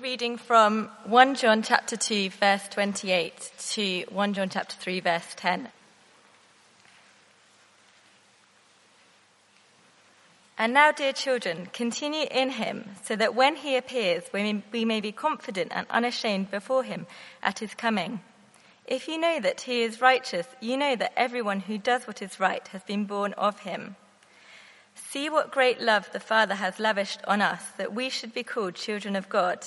Reading from 1 John chapter 2 verse 28 to 1 John chapter 3 verse 10. And now, dear children, continue in him so that when he appears, we may, we may be confident and unashamed before him at his coming. If you know that he is righteous, you know that everyone who does what is right has been born of him. See what great love the Father has lavished on us that we should be called children of God.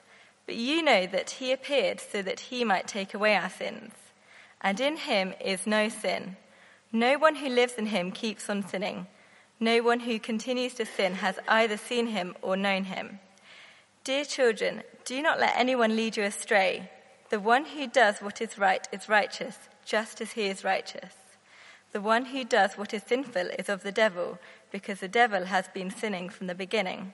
But you know that he appeared so that he might take away our sins. And in him is no sin. No one who lives in him keeps on sinning. No one who continues to sin has either seen him or known him. Dear children, do not let anyone lead you astray. The one who does what is right is righteous, just as he is righteous. The one who does what is sinful is of the devil, because the devil has been sinning from the beginning.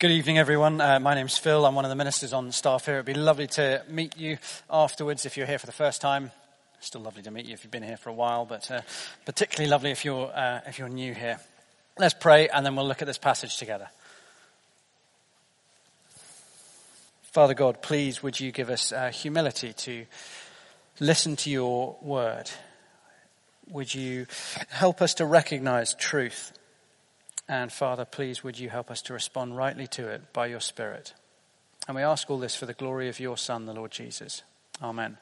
Good evening, everyone. Uh, my name's Phil. I'm one of the ministers on staff here. It'd be lovely to meet you afterwards if you're here for the first time. Still lovely to meet you if you've been here for a while, but uh, particularly lovely if you're uh, if you're new here. Let's pray, and then we'll look at this passage together. Father God, please would you give us uh, humility to listen to your word? Would you help us to recognize truth and Father, please would you help us to respond rightly to it by your Spirit. And we ask all this for the glory of your Son, the Lord Jesus. Amen.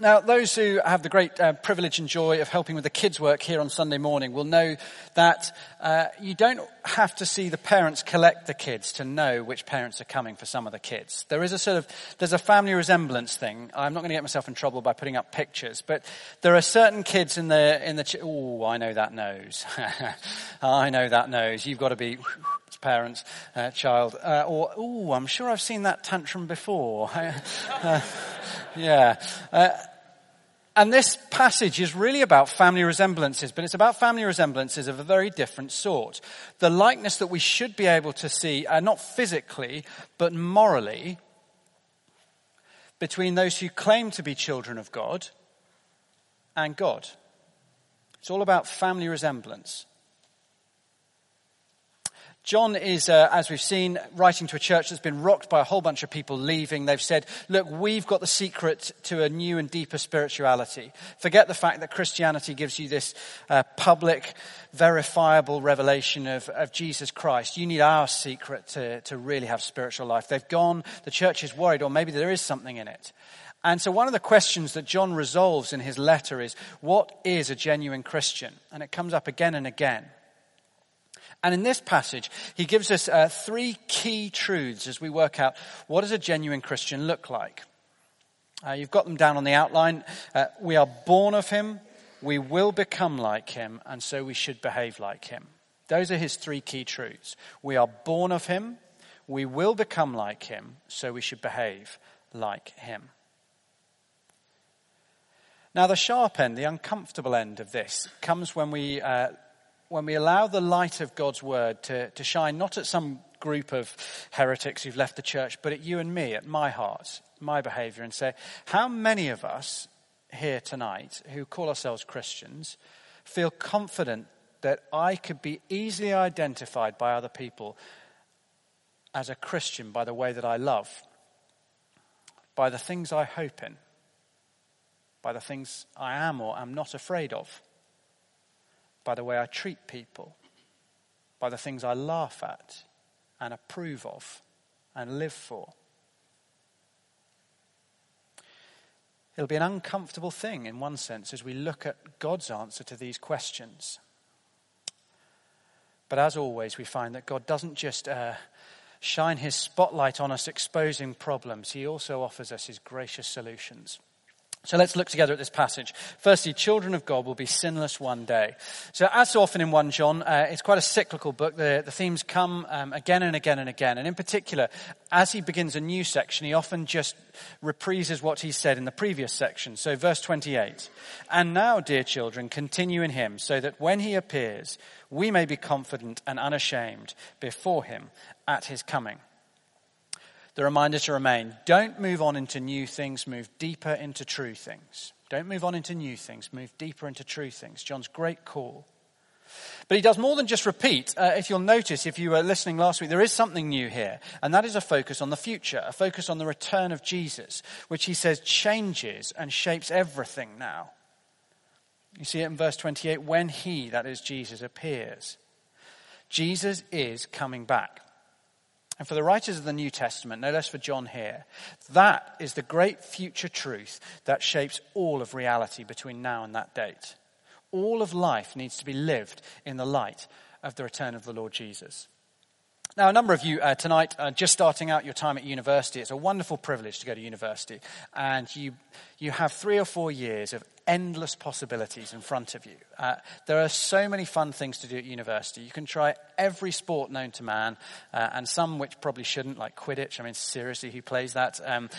Now, those who have the great uh, privilege and joy of helping with the kids' work here on Sunday morning will know that uh, you don't have to see the parents collect the kids to know which parents are coming for some of the kids. There is a sort of, there's a family resemblance thing. I'm not going to get myself in trouble by putting up pictures, but there are certain kids in the, in the, oh, I know that nose. I know that nose. You've got to be, parents, uh, child, uh, or, oh, I'm sure I've seen that tantrum before. uh, yeah. And this passage is really about family resemblances, but it's about family resemblances of a very different sort. The likeness that we should be able to see, uh, not physically, but morally, between those who claim to be children of God and God. It's all about family resemblance. John is, uh, as we've seen, writing to a church that's been rocked by a whole bunch of people leaving. They've said, look, we've got the secret to a new and deeper spirituality. Forget the fact that Christianity gives you this uh, public, verifiable revelation of, of Jesus Christ. You need our secret to, to really have spiritual life. They've gone, the church is worried, or maybe there is something in it. And so one of the questions that John resolves in his letter is, what is a genuine Christian? And it comes up again and again. And in this passage, he gives us uh, three key truths as we work out what does a genuine Christian look like. Uh, you've got them down on the outline. Uh, we are born of him, we will become like him, and so we should behave like him. Those are his three key truths. We are born of him, we will become like him, so we should behave like him. Now, the sharp end, the uncomfortable end of this, comes when we uh, when we allow the light of God's word to, to shine not at some group of heretics who've left the church, but at you and me, at my heart, my behavior, and say, how many of us here tonight who call ourselves Christians feel confident that I could be easily identified by other people as a Christian by the way that I love, by the things I hope in, by the things I am or am not afraid of? By the way I treat people, by the things I laugh at and approve of and live for. It'll be an uncomfortable thing in one sense as we look at God's answer to these questions. But as always, we find that God doesn't just uh, shine his spotlight on us exposing problems, he also offers us his gracious solutions. So let's look together at this passage. Firstly, children of God will be sinless one day. So as so often in 1 John, uh, it's quite a cyclical book. The, the themes come um, again and again and again. And in particular, as he begins a new section, he often just reprises what he said in the previous section. So verse 28. And now, dear children, continue in him so that when he appears, we may be confident and unashamed before him at his coming the reminder to remain. Don't move on into new things, move deeper into true things. Don't move on into new things, move deeper into true things. John's great call. But he does more than just repeat. Uh, if you'll notice, if you were listening last week, there is something new here, and that is a focus on the future, a focus on the return of Jesus, which he says changes and shapes everything now. You see it in verse 28 when he, that is Jesus, appears. Jesus is coming back. And for the writers of the New Testament, no less for John here, that is the great future truth that shapes all of reality between now and that date. All of life needs to be lived in the light of the return of the Lord Jesus. Now, a number of you uh, tonight are just starting out your time at university. It's a wonderful privilege to go to university. And you, you have three or four years of endless possibilities in front of you. Uh, there are so many fun things to do at university. You can try every sport known to man, uh, and some which probably shouldn't, like Quidditch. I mean, seriously, who plays that? Um,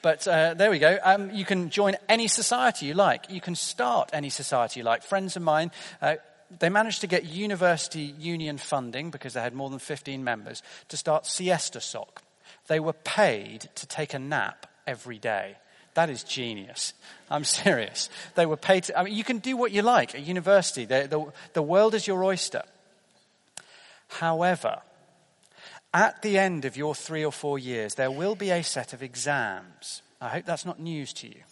but uh, there we go. Um, you can join any society you like. You can start any society you like. Friends of mine uh, they managed to get university union funding because they had more than 15 members to start Siesta Soc. They were paid to take a nap every day. That is genius. I'm serious. They were paid to, I mean, you can do what you like at university. The, the world is your oyster. However, at the end of your three or four years, there will be a set of exams. I hope that's not news to you.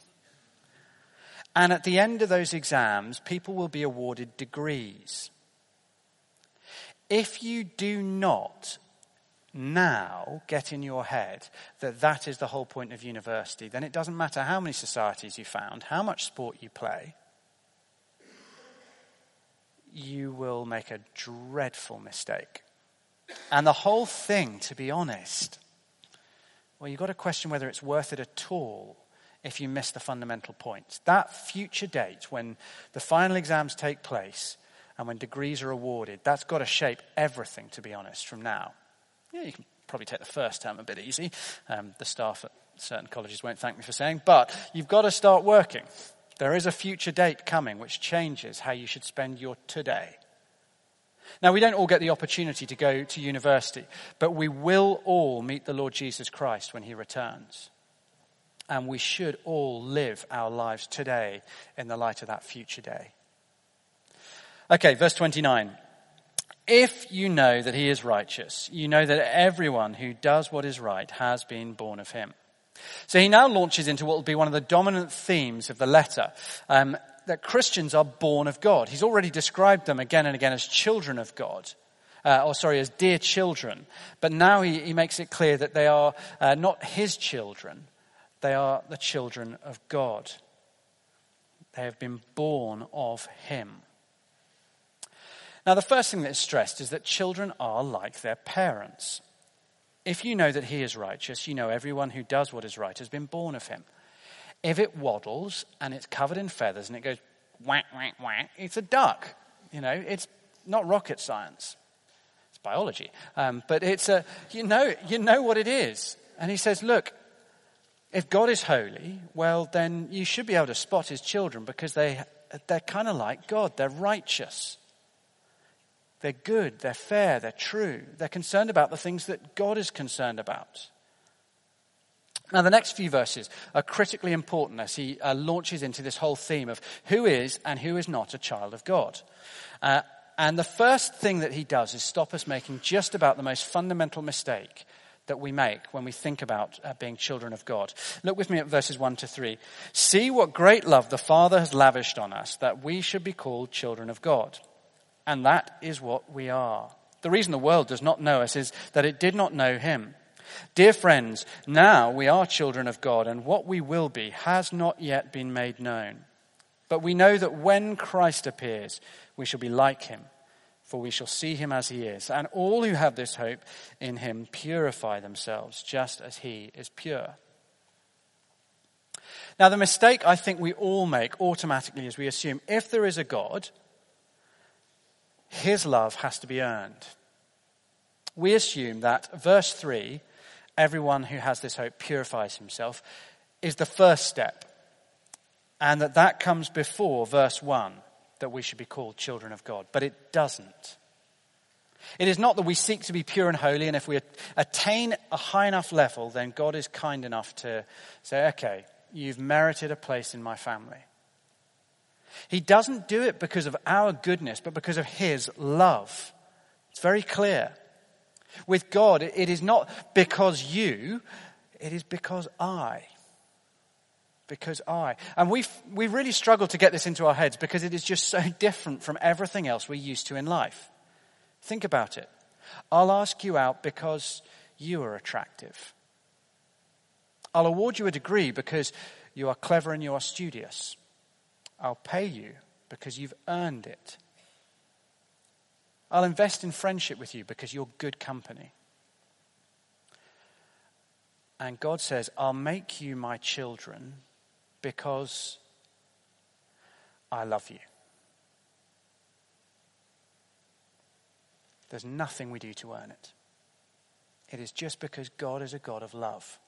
And at the end of those exams, people will be awarded degrees. If you do not now get in your head that that is the whole point of university, then it doesn't matter how many societies you found, how much sport you play, you will make a dreadful mistake. And the whole thing, to be honest, well, you've got to question whether it's worth it at all if you miss the fundamental points. That future date when the final exams take place and when degrees are awarded, that's got to shape everything, to be honest, from now. Yeah, you can probably take the first term a bit easy. Um, the staff at certain colleges won't thank me for saying, but you've got to start working. There is a future date coming which changes how you should spend your today. Now, we don't all get the opportunity to go to university, but we will all meet the Lord Jesus Christ when he returns and we should all live our lives today in the light of that future day. Okay, verse 29. If you know that he is righteous, you know that everyone who does what is right has been born of him. So he now launches into what will be one of the dominant themes of the letter. Um, that Christians are born of God. He's already described them again and again as children of God. Uh, or sorry, as dear children. But now he, he makes it clear that they are uh, not his children, they are the children of God. They have been born of Him. Now, the first thing that is stressed is that children are like their parents. If you know that He is righteous, you know everyone who does what is right has been born of Him. If it waddles and it's covered in feathers and it goes whack, whack, whack, it's a duck. You know, it's not rocket science. It's biology. Um, but it's a, you know, you know what it is. And he says, look, if God is holy, well, then you should be able to spot his children because they, they're kind of like God. They're righteous. They're good. They're fair. They're true. They're concerned about the things that God is concerned about. Now, the next few verses are critically important as he uh, launches into this whole theme of who is and who is not a child of God. Uh, and the first thing that he does is stop us making just about the most fundamental mistake that we make when we think about uh, being children of God. Look with me at verses 1 to 3. See what great love the Father has lavished on us, that we should be called children of God. And that is what we are. The reason the world does not know us is that it did not know him. Dear friends, now we are children of God, and what we will be has not yet been made known. But we know that when Christ appears, we shall be like him, for we shall see him as he is. And all who have this hope in him purify themselves, just as he is pure. Now, the mistake I think we all make automatically is we assume if there is a God, his love has to be earned. We assume that verse 3, everyone who has this hope purifies himself, is the first step. And that that comes before verse 1, that we should be called children of God. But it doesn't. It is not that we seek to be pure and holy, and if we attain a high enough level, then God is kind enough to say, okay, you've merited a place in my family. He doesn't do it because of our goodness, but because of His love. It's very clear. With God, it is not because you, it is because I. Because I. And we we really struggle to get this into our heads because it is just so different from everything else we're used to in life. Think about it. I'll ask you out because you are attractive. I'll award you a degree because you are clever and you are studious. I'll pay you because you've earned it. I'll invest in friendship with you because you're good company. And God says, I'll make you my children because I love you. There's nothing we do to earn it. It is just because God is a God of love.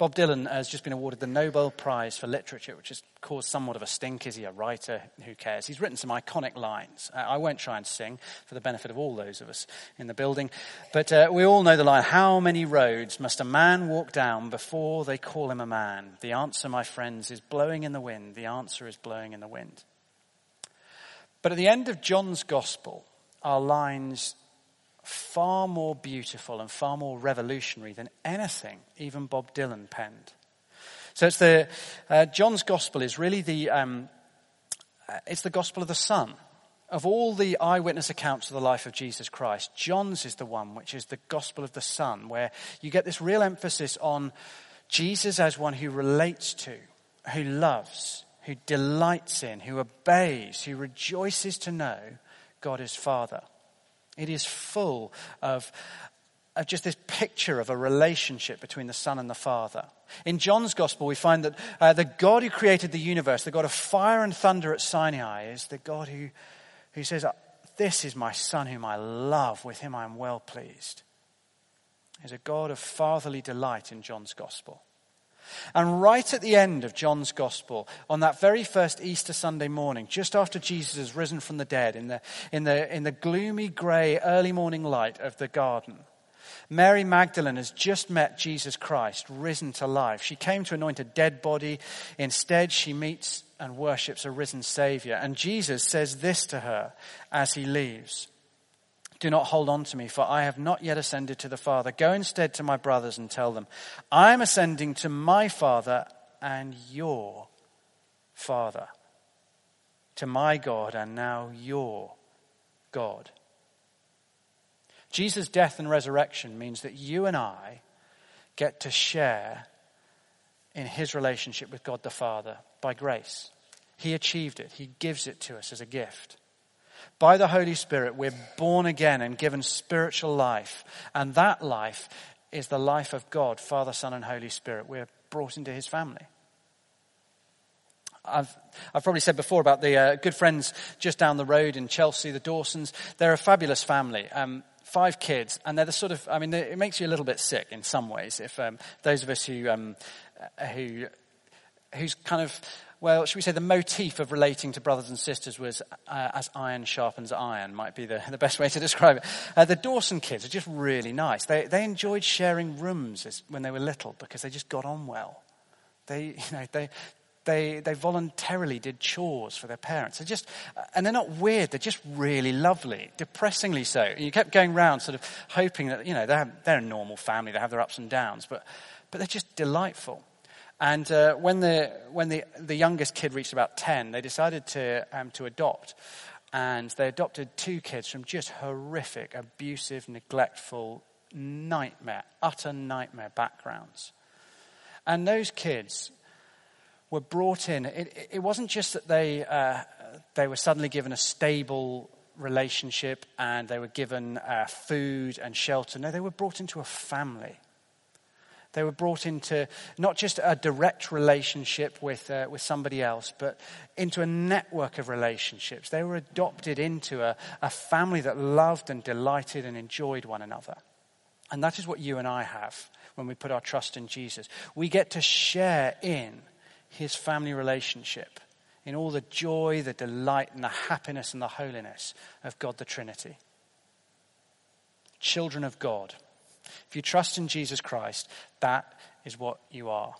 Bob Dylan has just been awarded the Nobel Prize for Literature, which has caused somewhat of a stink. Is he a writer? Who cares? He's written some iconic lines. Uh, I won't try and sing for the benefit of all those of us in the building. But uh, we all know the line How many roads must a man walk down before they call him a man? The answer, my friends, is blowing in the wind. The answer is blowing in the wind. But at the end of John's Gospel are lines far more beautiful and far more revolutionary than anything even Bob Dylan penned. So it's the uh, John's gospel is really the um, uh, it's the gospel of the Son. Of all the eyewitness accounts of the life of Jesus Christ, John's is the one which is the gospel of the Son, where you get this real emphasis on Jesus as one who relates to, who loves, who delights in, who obeys, who rejoices to know God is Father. It is full of, of just this picture of a relationship between the Son and the Father. In John's Gospel, we find that uh, the God who created the universe, the God of fire and thunder at Sinai, is the God who, who says, This is my Son whom I love, with him I am well pleased. Is a God of fatherly delight in John's Gospel. And right at the end of John's Gospel, on that very first Easter Sunday morning, just after Jesus has risen from the dead, in the, in the, in the gloomy, grey, early morning light of the garden, Mary Magdalene has just met Jesus Christ, risen to life. She came to anoint a dead body. Instead, she meets and worships a risen Savior. And Jesus says this to her as he leaves do not hold on to me, for I have not yet ascended to the Father. Go instead to my brothers and tell them, I am ascending to my Father and your Father, to my God and now your God. Jesus' death and resurrection means that you and I get to share in his relationship with God the Father by grace. He achieved it, he gives it to us as a gift. By the Holy Spirit, we're born again and given spiritual life. And that life is the life of God, Father, Son, and Holy Spirit. We're brought into his family. I've, I've probably said before about the uh, good friends just down the road in Chelsea, the Dawsons. They're a fabulous family. Um, five kids, and they're the sort of, I mean, it makes you a little bit sick in some ways. If um, those of us who, um, who, who's kind of well, should we say the motif of relating to brothers and sisters was uh, as iron sharpens iron, might be the, the best way to describe it. Uh, the Dawson kids are just really nice. They, they enjoyed sharing rooms as, when they were little because they just got on well. They, you know, they, they, they voluntarily did chores for their parents. They're just, and they're not weird, they're just really lovely, depressingly so. You kept going around sort of hoping that, you know, they're, they're a normal family, they have their ups and downs, but, but they're just delightful. And uh, when, the, when the, the youngest kid reached about 10, they decided to, um, to adopt. And they adopted two kids from just horrific, abusive, neglectful, nightmare, utter nightmare backgrounds. And those kids were brought in. It, it wasn't just that they, uh, they were suddenly given a stable relationship and they were given uh, food and shelter. No, they were brought into a family. They were brought into not just a direct relationship with, uh, with somebody else, but into a network of relationships. They were adopted into a, a family that loved and delighted and enjoyed one another. And that is what you and I have when we put our trust in Jesus. We get to share in his family relationship, in all the joy, the delight, and the happiness and the holiness of God the Trinity. Children of God. If you trust in Jesus Christ, that is what you are.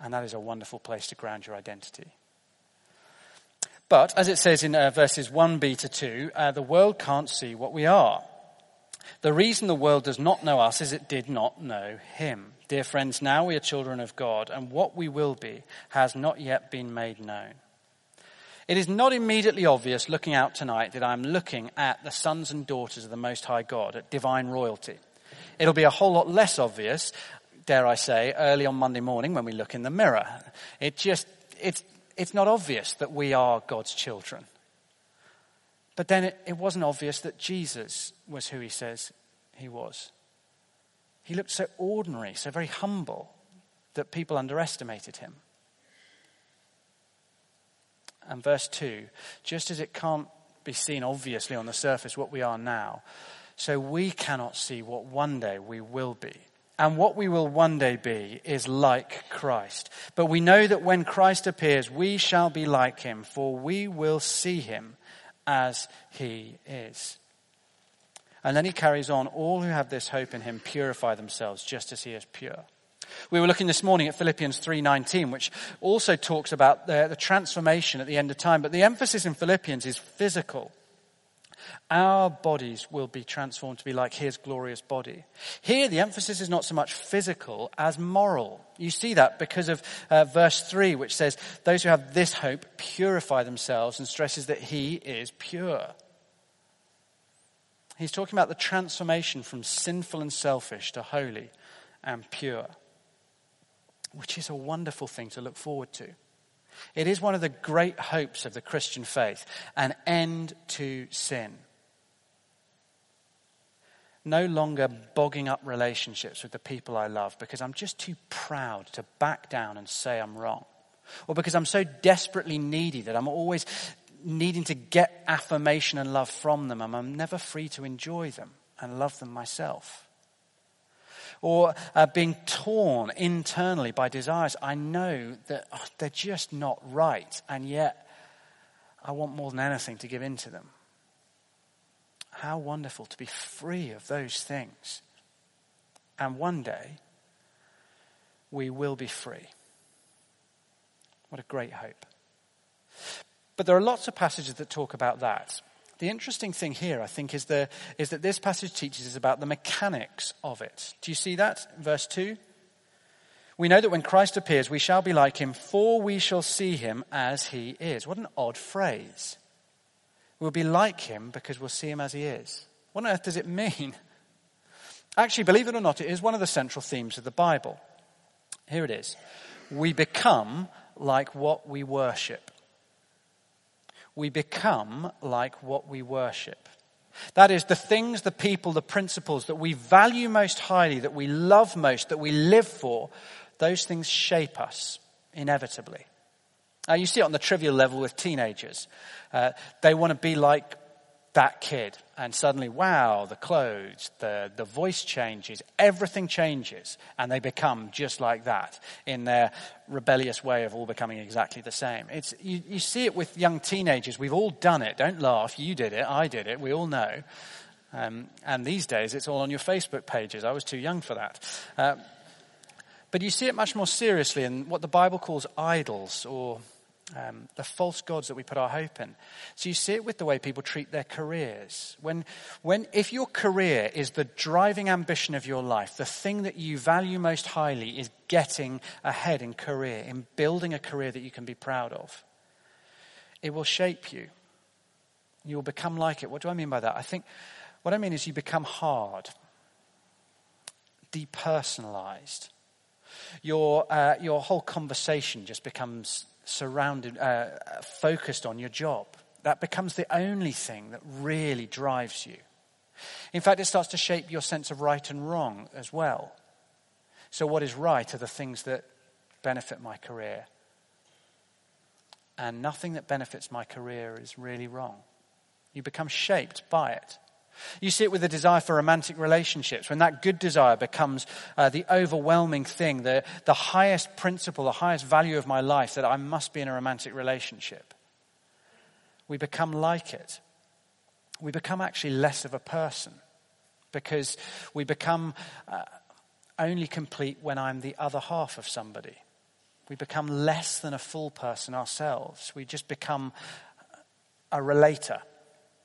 And that is a wonderful place to ground your identity. But, as it says in uh, verses 1b to 2, uh, the world can't see what we are. The reason the world does not know us is it did not know him. Dear friends, now we are children of God, and what we will be has not yet been made known. It is not immediately obvious looking out tonight that I'm looking at the sons and daughters of the Most High God, at divine royalty. It'll be a whole lot less obvious, dare I say, early on Monday morning when we look in the mirror. It just, it's, it's not obvious that we are God's children. But then it, it wasn't obvious that Jesus was who he says he was. He looked so ordinary, so very humble, that people underestimated him. And verse 2 just as it can't be seen obviously on the surface what we are now, so we cannot see what one day we will be. And what we will one day be is like Christ. But we know that when Christ appears, we shall be like him, for we will see him as he is. And then he carries on, all who have this hope in him purify themselves just as he is pure. We were looking this morning at Philippians 3:19 which also talks about the, the transformation at the end of time, but the emphasis in Philippians is physical. Our bodies will be transformed to be like his glorious body. Here, the emphasis is not so much physical as moral. You see that because of uh, verse 3, which says, Those who have this hope purify themselves, and stresses that he is pure. He's talking about the transformation from sinful and selfish to holy and pure, which is a wonderful thing to look forward to. It is one of the great hopes of the Christian faith an end to sin. No longer bogging up relationships with the people I love because I'm just too proud to back down and say I'm wrong. Or because I'm so desperately needy that I'm always needing to get affirmation and love from them and I'm never free to enjoy them and love them myself or uh, being torn internally by desires I know that oh, they're just not right, and yet I want more than anything to give in to them. How wonderful to be free of those things. And one day, we will be free. What a great hope. But there are lots of passages that talk about that. The interesting thing here, I think, is, the, is that this passage teaches us about the mechanics of it. Do you see that? Verse 2. We know that when Christ appears, we shall be like him, for we shall see him as he is. What an odd phrase. We'll be like him because we'll see him as he is. What on earth does it mean? Actually, believe it or not, it is one of the central themes of the Bible. Here it is. We become like what we worship we become like what we worship. That is, the things, the people, the principles that we value most highly, that we love most, that we live for, those things shape us inevitably. Now, you see it on the trivial level with teenagers. Uh, they want to be like that kid. And suddenly, wow, the clothes, the, the voice changes, everything changes, and they become just like that in their rebellious way of all becoming exactly the same. It's, you, you see it with young teenagers. We've all done it. Don't laugh. You did it. I did it. We all know. Um, and these days, it's all on your Facebook pages. I was too young for that. Uh, but you see it much more seriously in what the Bible calls idols or um, the false gods that we put our hope in. So you see it with the way people treat their careers. When, when, if your career is the driving ambition of your life, the thing that you value most highly is getting ahead in career, in building a career that you can be proud of, it will shape you. You'll become like it. What do I mean by that? I think what I mean is you become hard, depersonalized. Your, uh, your whole conversation just becomes surrounded, uh, focused on your job. That becomes the only thing that really drives you. In fact, it starts to shape your sense of right and wrong as well. So, what is right are the things that benefit my career. And nothing that benefits my career is really wrong. You become shaped by it. You see it with the desire for romantic relationships, when that good desire becomes uh, the overwhelming thing, the, the highest principle, the highest value of my life, that I must be in a romantic relationship. We become like it. We become actually less of a person because we become uh, only complete when I'm the other half of somebody. We become less than a full person ourselves. We just become a relator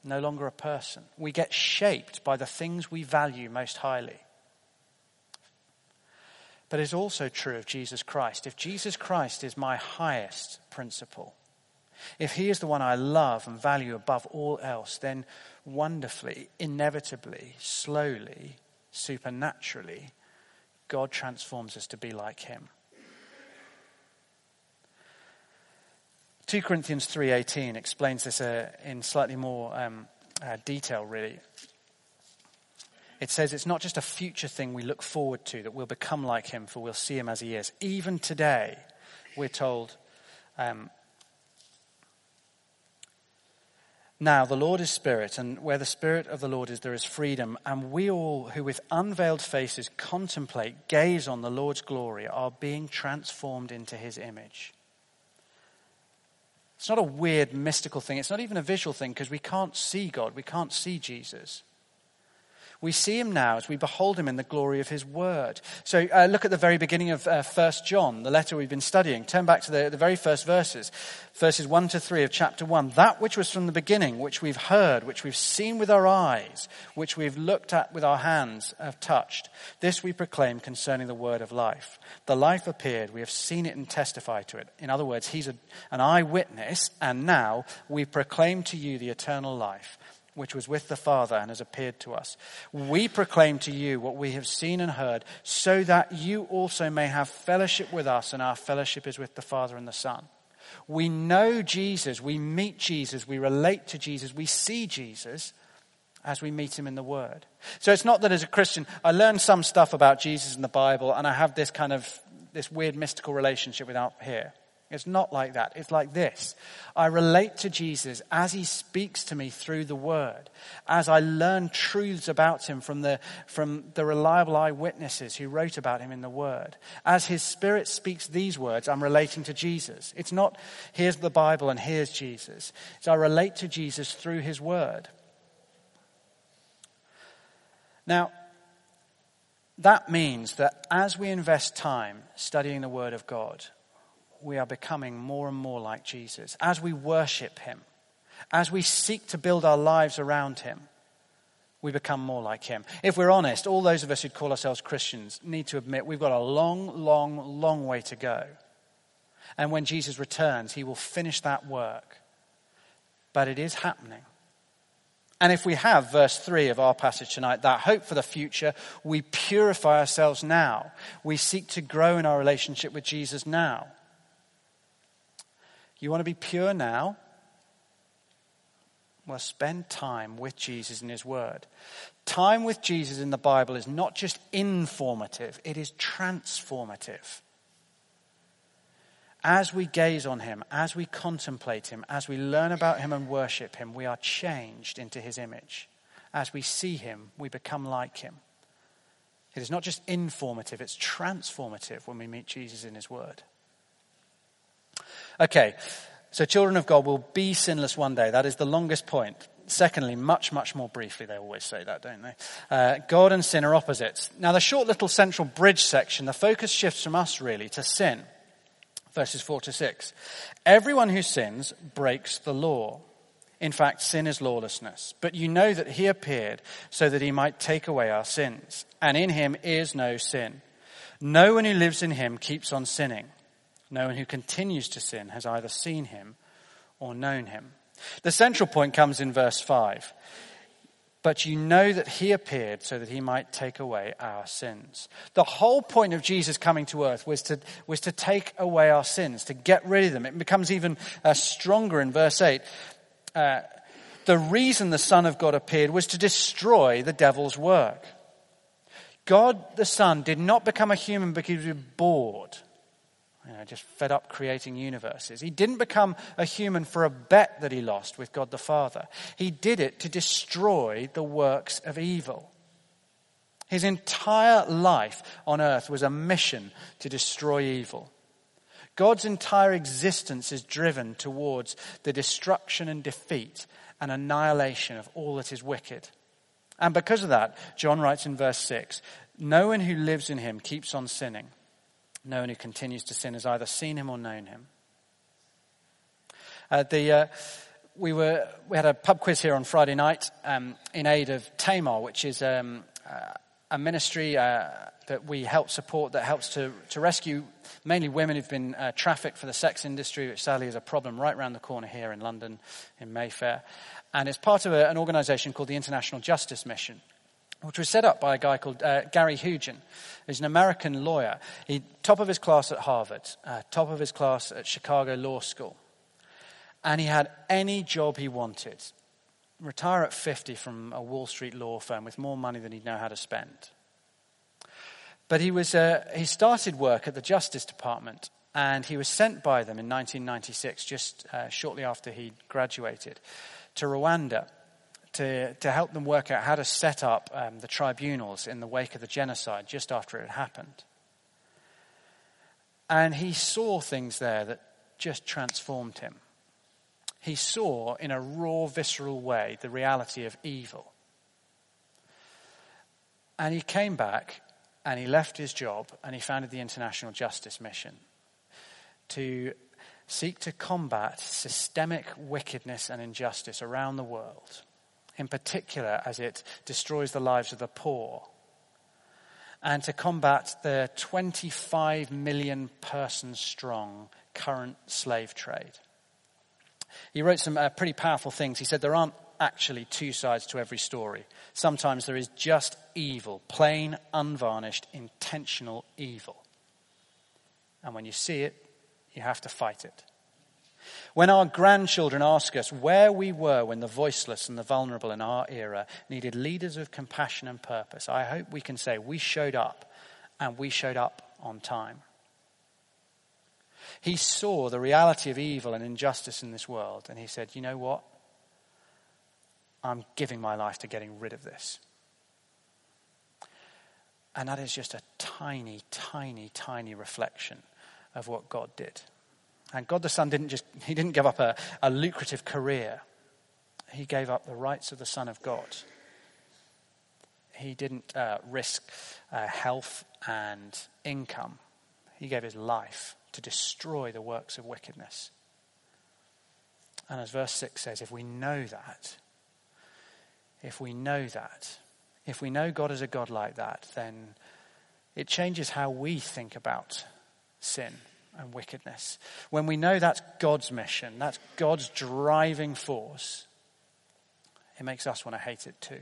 no longer a person. We get shaped by the things we value most highly. But it's also true of Jesus Christ. If Jesus Christ is my highest principle, if he is the one I love and value above all else, then wonderfully, inevitably, slowly, supernaturally, God transforms us to be like him. 2 Corinthians 3.18 explains this uh, in slightly more um, uh, detail, really. It says it's not just a future thing we look forward to that we'll become like him, for we'll see him as he is. Even today, we're told, um, now the Lord is spirit, and where the spirit of the Lord is, there is freedom. And we all who with unveiled faces contemplate, gaze on the Lord's glory, are being transformed into his image. It's not a weird mystical thing. It's not even a visual thing because we can't see God. We can't see Jesus. We see him now as we behold him in the glory of his word. So uh, look at the very beginning of uh, 1 John, the letter we've been studying. Turn back to the, the very first verses, verses 1 to 3 of chapter 1. That which was from the beginning, which we've heard, which we've seen with our eyes, which we've looked at with our hands, have touched. This we proclaim concerning the word of life. The life appeared, we have seen it and testified to it. In other words, he's a, an eyewitness, and now we proclaim to you the eternal life which was with the Father and has appeared to us. We proclaim to you what we have seen and heard, so that you also may have fellowship with us, and our fellowship is with the Father and the Son. We know Jesus, we meet Jesus, we relate to Jesus, we see Jesus as we meet him in the Word. So it's not that as a Christian, I learn some stuff about Jesus in the Bible and I have this kind of, this weird mystical relationship without here. It's not like that. It's like this. I relate to Jesus as he speaks to me through the word, as I learn truths about him from the, from the reliable eyewitnesses who wrote about him in the word. As his spirit speaks these words, I'm relating to Jesus. It's not, here's the Bible and here's Jesus. It's I relate to Jesus through his word. Now, that means that as we invest time studying the Word of God, we are becoming more and more like Jesus. As we worship Him, as we seek to build our lives around Him, we become more like Him. If we're honest, all those of us who call ourselves Christians need to admit we've got a long, long, long way to go. And when Jesus returns, He will finish that work. But it is happening. And if we have, verse 3 of our passage tonight, that hope for the future, we purify ourselves now. We seek to grow in our relationship with Jesus now. You want to be pure now? Well, spend time with Jesus in His Word. Time with Jesus in the Bible is not just informative, it is transformative. As we gaze on Him, as we contemplate Him, as we learn about Him and worship Him, we are changed into His image. As we see Him, we become like Him. It is not just informative, it's transformative when we meet Jesus in His Word. Okay, so children of God will be sinless one day. That is the longest point. Secondly, much, much more briefly, they always say that, don't they? Uh, God and sin are opposites. Now, the short little central bridge section, the focus shifts from us really to sin. Verses 4 to 6. Everyone who sins breaks the law. In fact, sin is lawlessness. But you know that he appeared so that he might take away our sins. And in him is no sin. No one who lives in him keeps on sinning. No one who continues to sin has either seen him or known him. The central point comes in verse 5. But you know that he appeared so that he might take away our sins. The whole point of Jesus coming to earth was to, was to take away our sins, to get rid of them. It becomes even uh, stronger in verse 8. Uh, the reason the Son of God appeared was to destroy the devil's work. God the Son did not become a human because he was bored you know, just fed up creating universes. He didn't become a human for a bet that he lost with God the Father. He did it to destroy the works of evil. His entire life on earth was a mission to destroy evil. God's entire existence is driven towards the destruction and defeat and annihilation of all that is wicked. And because of that, John writes in verse 6 No one who lives in him keeps on sinning no one who continues to sin has either seen him or known him. Uh, the, uh, we, were, we had a pub quiz here on Friday night um, in aid of Tamar, which is um, uh, a ministry uh, that we help support that helps to, to rescue mainly women who've been uh, trafficked for the sex industry, which sadly is a problem right around the corner here in London, in Mayfair. And it's part of a, an organization called the International Justice Mission which was set up by a guy called uh, Gary Haugen. He's an American lawyer. He top of his class at Harvard, uh, top of his class at Chicago Law School, and he had any job he wanted. Retire at 50 from a Wall Street law firm with more money than he'd know how to spend. But he, was, uh, he started work at the Justice Department, and he was sent by them in 1996, just uh, shortly after he graduated, to Rwanda to, to help them work out how to set up um, the tribunals in the wake of the genocide just after it had happened. And he saw things there that just transformed him. He saw in a raw, visceral way the reality of evil. And he came back and he left his job and he founded the International Justice Mission to seek to combat systemic wickedness and injustice around the world in particular as it destroys the lives of the poor, and to combat the 25 million person strong current slave trade. He wrote some uh, pretty powerful things. He said there aren't actually two sides to every story. Sometimes there is just evil, plain, unvarnished, intentional evil. And when you see it, you have to fight it. When our grandchildren ask us where we were when the voiceless and the vulnerable in our era needed leaders of compassion and purpose, I hope we can say we showed up and we showed up on time. He saw the reality of evil and injustice in this world and he said, You know what? I'm giving my life to getting rid of this. And that is just a tiny, tiny, tiny reflection of what God did. And God the Son didn't just, he didn't give up a, a lucrative career. He gave up the rights of the Son of God. He didn't uh, risk uh, health and income. He gave his life to destroy the works of wickedness. And as verse 6 says, if we know that, if we know that, if we know God is a God like that, then it changes how we think about sin and wickedness. When we know that's God's mission, that's God's driving force, it makes us want to hate it too.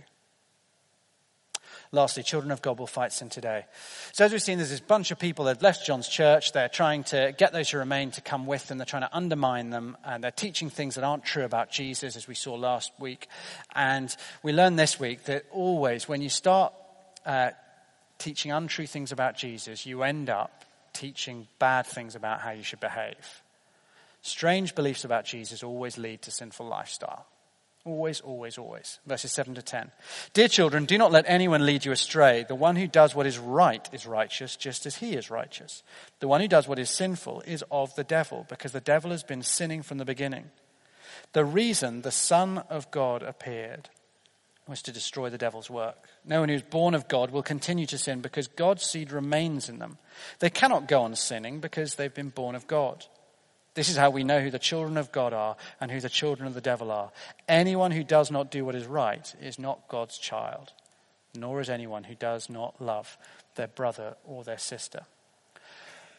Lastly, children of God will fight sin today. So, as we've seen, there's this bunch of people that left John's church. They're trying to get those who remain to come with them. They're trying to undermine them. And they're teaching things that aren't true about Jesus, as we saw last week. And we learned this week that always, when you start uh, teaching untrue things about Jesus, you end up teaching bad things about how you should behave. Strange beliefs about Jesus always lead to sinful lifestyle. Always, always, always. Verses 7 to 10. Dear children, do not let anyone lead you astray. The one who does what is right is righteous, just as he is righteous. The one who does what is sinful is of the devil, because the devil has been sinning from the beginning. The reason the Son of God appeared was to destroy the devil's work. No one who is born of God will continue to sin because God's seed remains in them. They cannot go on sinning because they've been born of God. This is how we know who the children of God are and who the children of the devil are. Anyone who does not do what is right is not God's child, nor is anyone who does not love their brother or their sister.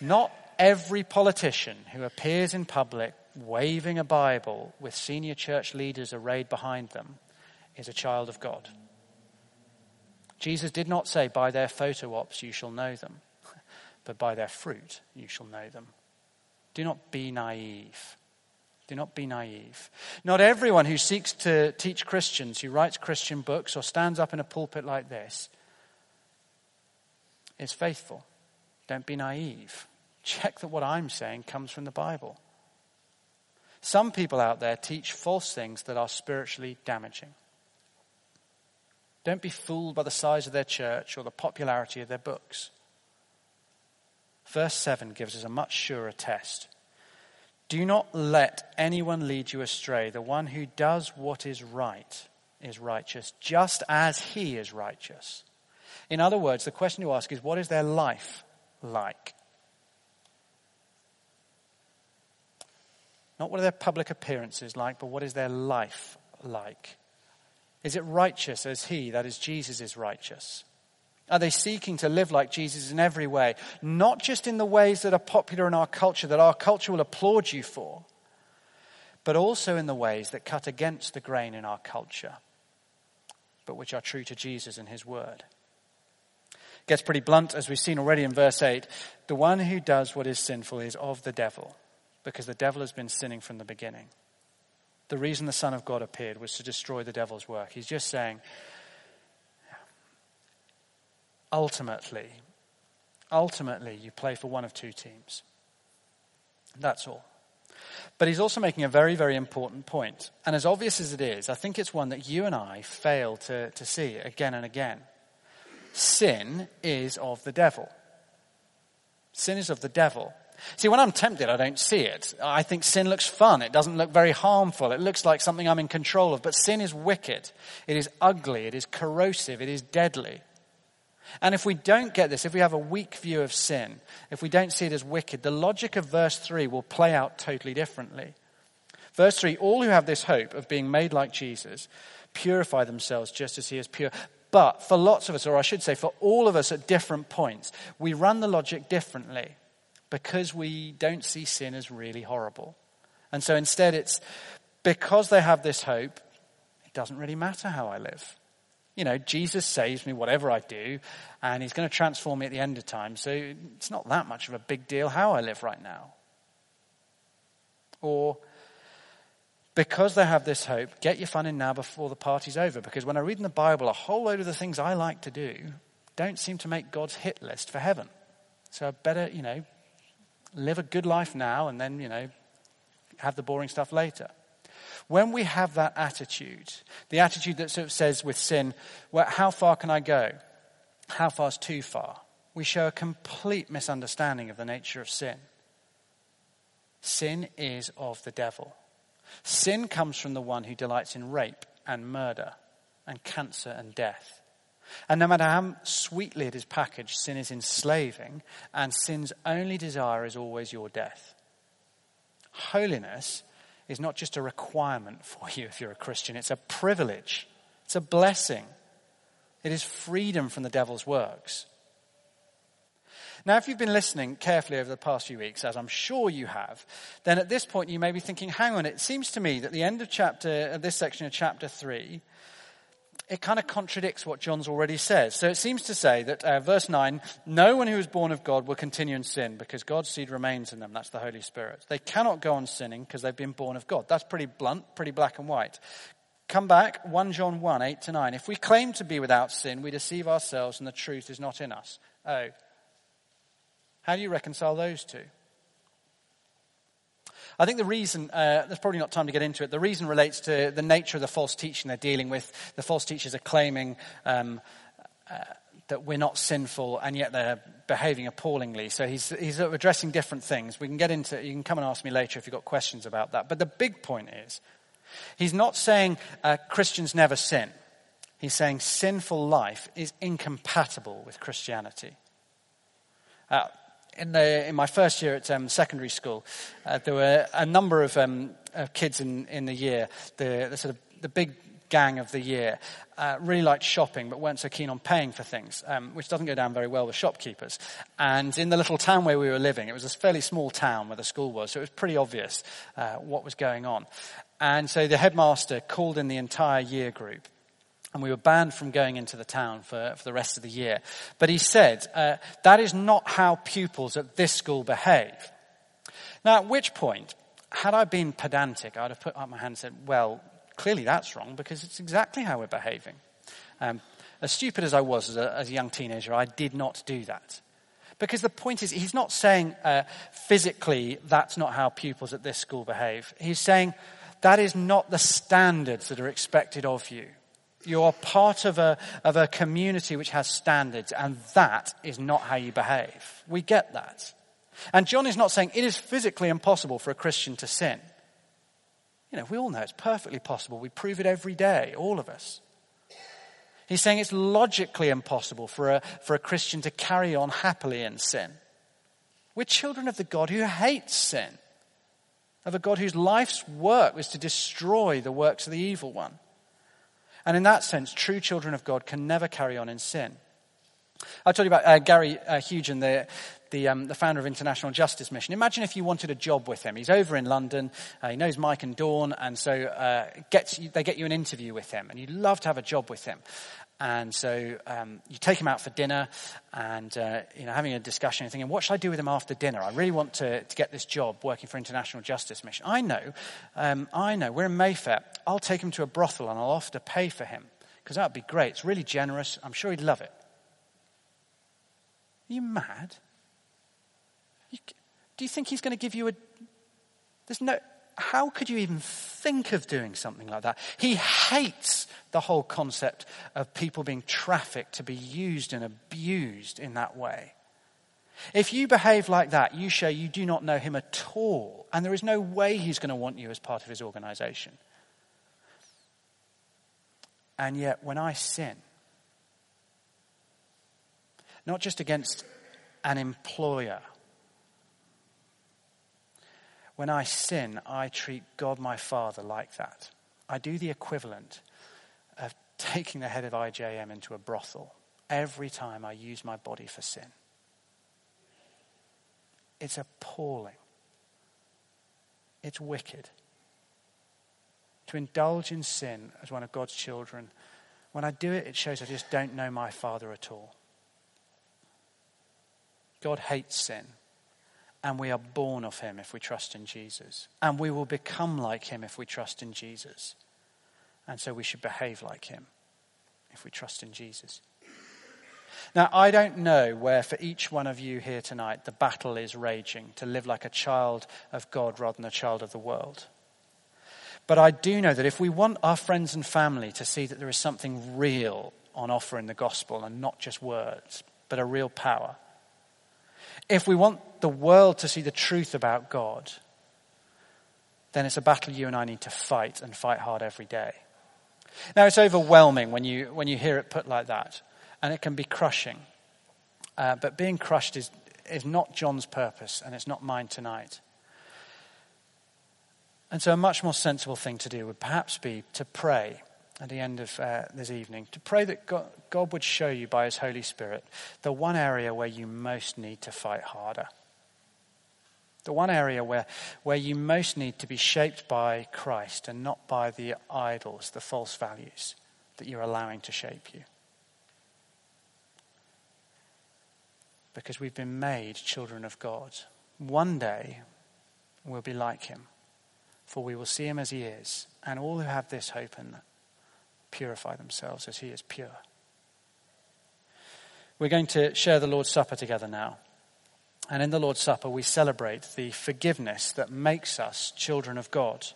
Not every politician who appears in public waving a Bible with senior church leaders arrayed behind them is a child of God. Jesus did not say, By their photo ops you shall know them, but by their fruit you shall know them. Do not be naive. Do not be naive. Not everyone who seeks to teach Christians, who writes Christian books or stands up in a pulpit like this, is faithful. Don't be naive. Check that what I'm saying comes from the Bible. Some people out there teach false things that are spiritually damaging. Don't be fooled by the size of their church or the popularity of their books. Verse 7 gives us a much surer test. Do not let anyone lead you astray. The one who does what is right is righteous, just as he is righteous. In other words, the question you ask is what is their life like? Not what are their public appearances like, but what is their life like? Is it righteous as He, that is, Jesus, is righteous? Are they seeking to live like Jesus in every way? Not just in the ways that are popular in our culture, that our culture will applaud you for, but also in the ways that cut against the grain in our culture, but which are true to Jesus and His Word. It gets pretty blunt, as we've seen already in verse 8. The one who does what is sinful is of the devil because the devil has been sinning from the beginning. The reason the Son of God appeared was to destroy the devil's work. He's just saying, ultimately, ultimately, you play for one of two teams. That's all. But he's also making a very, very important point. And as obvious as it is, I think it's one that you and I fail to, to see again and again. Sin is of the devil. Sin is of the devil. See, when I'm tempted, I don't see it. I think sin looks fun. It doesn't look very harmful. It looks like something I'm in control of. But sin is wicked. It is ugly. It is corrosive. It is deadly. And if we don't get this, if we have a weak view of sin, if we don't see it as wicked, the logic of verse 3 will play out totally differently. Verse 3 All who have this hope of being made like Jesus purify themselves just as he is pure. But for lots of us, or I should say for all of us at different points, we run the logic differently because we don't see sin as really horrible. And so instead, it's because they have this hope, it doesn't really matter how I live. You know, Jesus saves me whatever I do, and he's going to transform me at the end of time, so it's not that much of a big deal how I live right now. Or, because they have this hope, get your fun in now before the party's over. Because when I read in the Bible, a whole load of the things I like to do don't seem to make God's hit list for heaven. So I better, you know, live a good life now and then, you know, have the boring stuff later. When we have that attitude, the attitude that sort of says with sin, well, how far can I go? How far is too far? We show a complete misunderstanding of the nature of sin. Sin is of the devil. Sin comes from the one who delights in rape and murder and cancer and death. And no matter how sweetly it is packaged, sin is enslaving, and sin's only desire is always your death. Holiness is not just a requirement for you if you're a Christian, it's a privilege, it's a blessing. It is freedom from the devil's works. Now, if you've been listening carefully over the past few weeks, as I'm sure you have, then at this point you may be thinking, hang on, it seems to me that the end of chapter, uh, this section of chapter 3 it kind of contradicts what John's already says. So it seems to say that, uh, verse 9, no one who is born of God will continue in sin because God's seed remains in them. That's the Holy Spirit. They cannot go on sinning because they've been born of God. That's pretty blunt, pretty black and white. Come back, 1 John 1, 8 to 9. If we claim to be without sin, we deceive ourselves and the truth is not in us. Oh. How do you reconcile those two? I think the reason, uh, there's probably not time to get into it, the reason relates to the nature of the false teaching they're dealing with. The false teachers are claiming um, uh, that we're not sinful and yet they're behaving appallingly. So he's, he's addressing different things. We can get into, you can come and ask me later if you've got questions about that. But the big point is, he's not saying uh, Christians never sin. He's saying sinful life is incompatible with Christianity. Uh, in, the, in my first year at um, secondary school, uh, there were a number of, um, of kids in, in the year, the, the, sort of the big gang of the year. Uh, really liked shopping, but weren't so keen on paying for things, um, which doesn't go down very well with shopkeepers. And in the little town where we were living, it was a fairly small town where the school was, so it was pretty obvious uh, what was going on. And so the headmaster called in the entire year group and we were banned from going into the town for, for the rest of the year. But he said, uh, that is not how pupils at this school behave. Now, at which point, had I been pedantic, I'd have put up my hand and said, well, clearly that's wrong because it's exactly how we're behaving. Um, as stupid as I was as a, as a, young teenager, I did not do that. Because the point is, he's not saying uh, physically that's not how pupils at this school behave. He's saying that is not the standards that are expected of you. You are part of a, of a community which has standards, and that is not how you behave. We get that. And John is not saying it is physically impossible for a Christian to sin. You know, we all know it's perfectly possible. We prove it every day, all of us. He's saying it's logically impossible for a, for a Christian to carry on happily in sin. We're children of the God who hates sin, of a God whose life's work was to destroy the works of the evil one. And in that sense, true children of God can never carry on in sin. I told you about uh, Gary uh, Haugen, the, the, um, the, founder of International Justice Mission. Imagine if you wanted a job with him. He's over in London. Uh, he knows Mike and Dawn, and so uh, gets you, they get you an interview with him, and you'd love to have a job with him. And so um, you take him out for dinner and, uh, you know, having a discussion and thinking, what should I do with him after dinner? I really want to, to get this job working for International Justice Mission. I know, um, I know, we're in Mayfair. I'll take him to a brothel and I'll offer to pay for him because that would be great. It's really generous. I'm sure he'd love it. Are you mad? You, do you think he's going to give you a. There's no how could you even think of doing something like that? He hates the whole concept of people being trafficked to be used and abused in that way. If you behave like that, you show you do not know him at all, and there is no way he's going to want you as part of his organization. And yet, when I sin, not just against an employer when I sin, I treat God my Father like that. I do the equivalent of taking the head of IJM into a brothel every time I use my body for sin. It's appalling. It's wicked. To indulge in sin as one of God's children, when I do it, it shows I just don't know my Father at all. God hates sin and we are born of him if we trust in Jesus. And we will become like him if we trust in Jesus. And so we should behave like him if we trust in Jesus. Now, I don't know where for each one of you here tonight the battle is raging to live like a child of God rather than a child of the world. But I do know that if we want our friends and family to see that there is something real on offer in the gospel and not just words, but a real power, if we want the world to see the truth about God, then it's a battle you and I need to fight and fight hard every day. Now, it's overwhelming when you, when you hear it put like that, and it can be crushing. Uh, but being crushed is, is not John's purpose, and it's not mine tonight. And so, a much more sensible thing to do would perhaps be to pray at the end of uh, this evening to pray that God, God would show you by His Holy Spirit the one area where you most need to fight harder. The one area where, where you most need to be shaped by Christ and not by the idols, the false values that you're allowing to shape you. Because we've been made children of God. One day we'll be like Him, for we will see Him as He is, and all who have this hope in purify themselves as he is pure. We're going to share the Lord's Supper together now. And in the Lord's Supper, we celebrate the forgiveness that makes us children of God.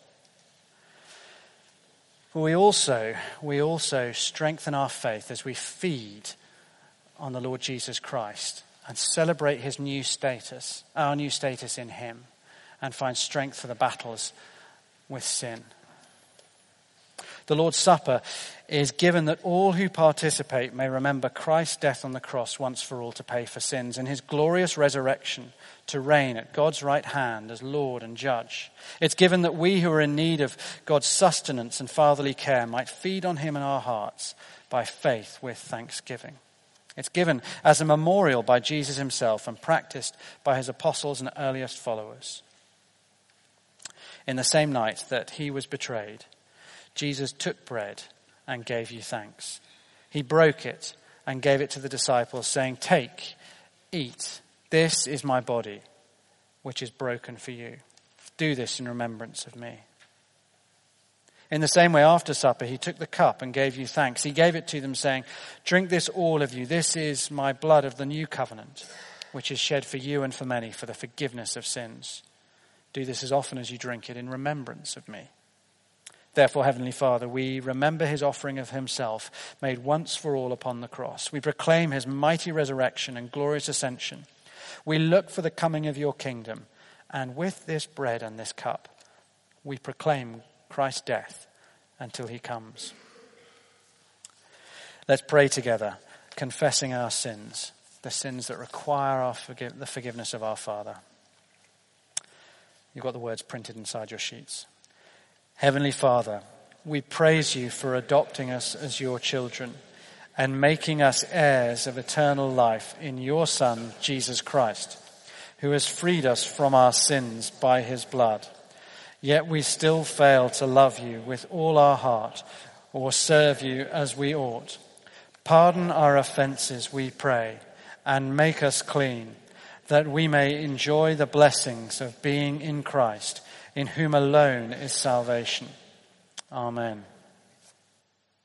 But we also, we also strengthen our faith as we feed on the Lord Jesus Christ and celebrate his new status, our new status in him, and find strength for the battles with sin. The Lord's Supper is given that all who participate may remember Christ's death on the cross once for all to pay for sins and his glorious resurrection to reign at God's right hand as Lord and Judge. It's given that we who are in need of God's sustenance and fatherly care might feed on him in our hearts by faith with thanksgiving. It's given as a memorial by Jesus himself and practiced by his apostles and earliest followers. In the same night that he was betrayed, Jesus took bread and gave you thanks. He broke it and gave it to the disciples, saying, Take, eat. This is my body, which is broken for you. Do this in remembrance of me. In the same way, after supper, he took the cup and gave you thanks. He gave it to them, saying, Drink this, all of you. This is my blood of the new covenant, which is shed for you and for many for the forgiveness of sins. Do this as often as you drink it in remembrance of me. Therefore, Heavenly Father, we remember his offering of himself, made once for all upon the cross. We proclaim his mighty resurrection and glorious ascension. We look for the coming of your kingdom. And with this bread and this cup, we proclaim Christ's death until he comes. Let's pray together, confessing our sins, the sins that require our forgive- the forgiveness of our Father. You've got the words printed inside your sheets. Heavenly Father, we praise you for adopting us as your children and making us heirs of eternal life in your Son, Jesus Christ, who has freed us from our sins by his blood. Yet we still fail to love you with all our heart or serve you as we ought. Pardon our offenses, we pray, and make us clean, that we may enjoy the blessings of being in Christ in whom alone is salvation. Amen.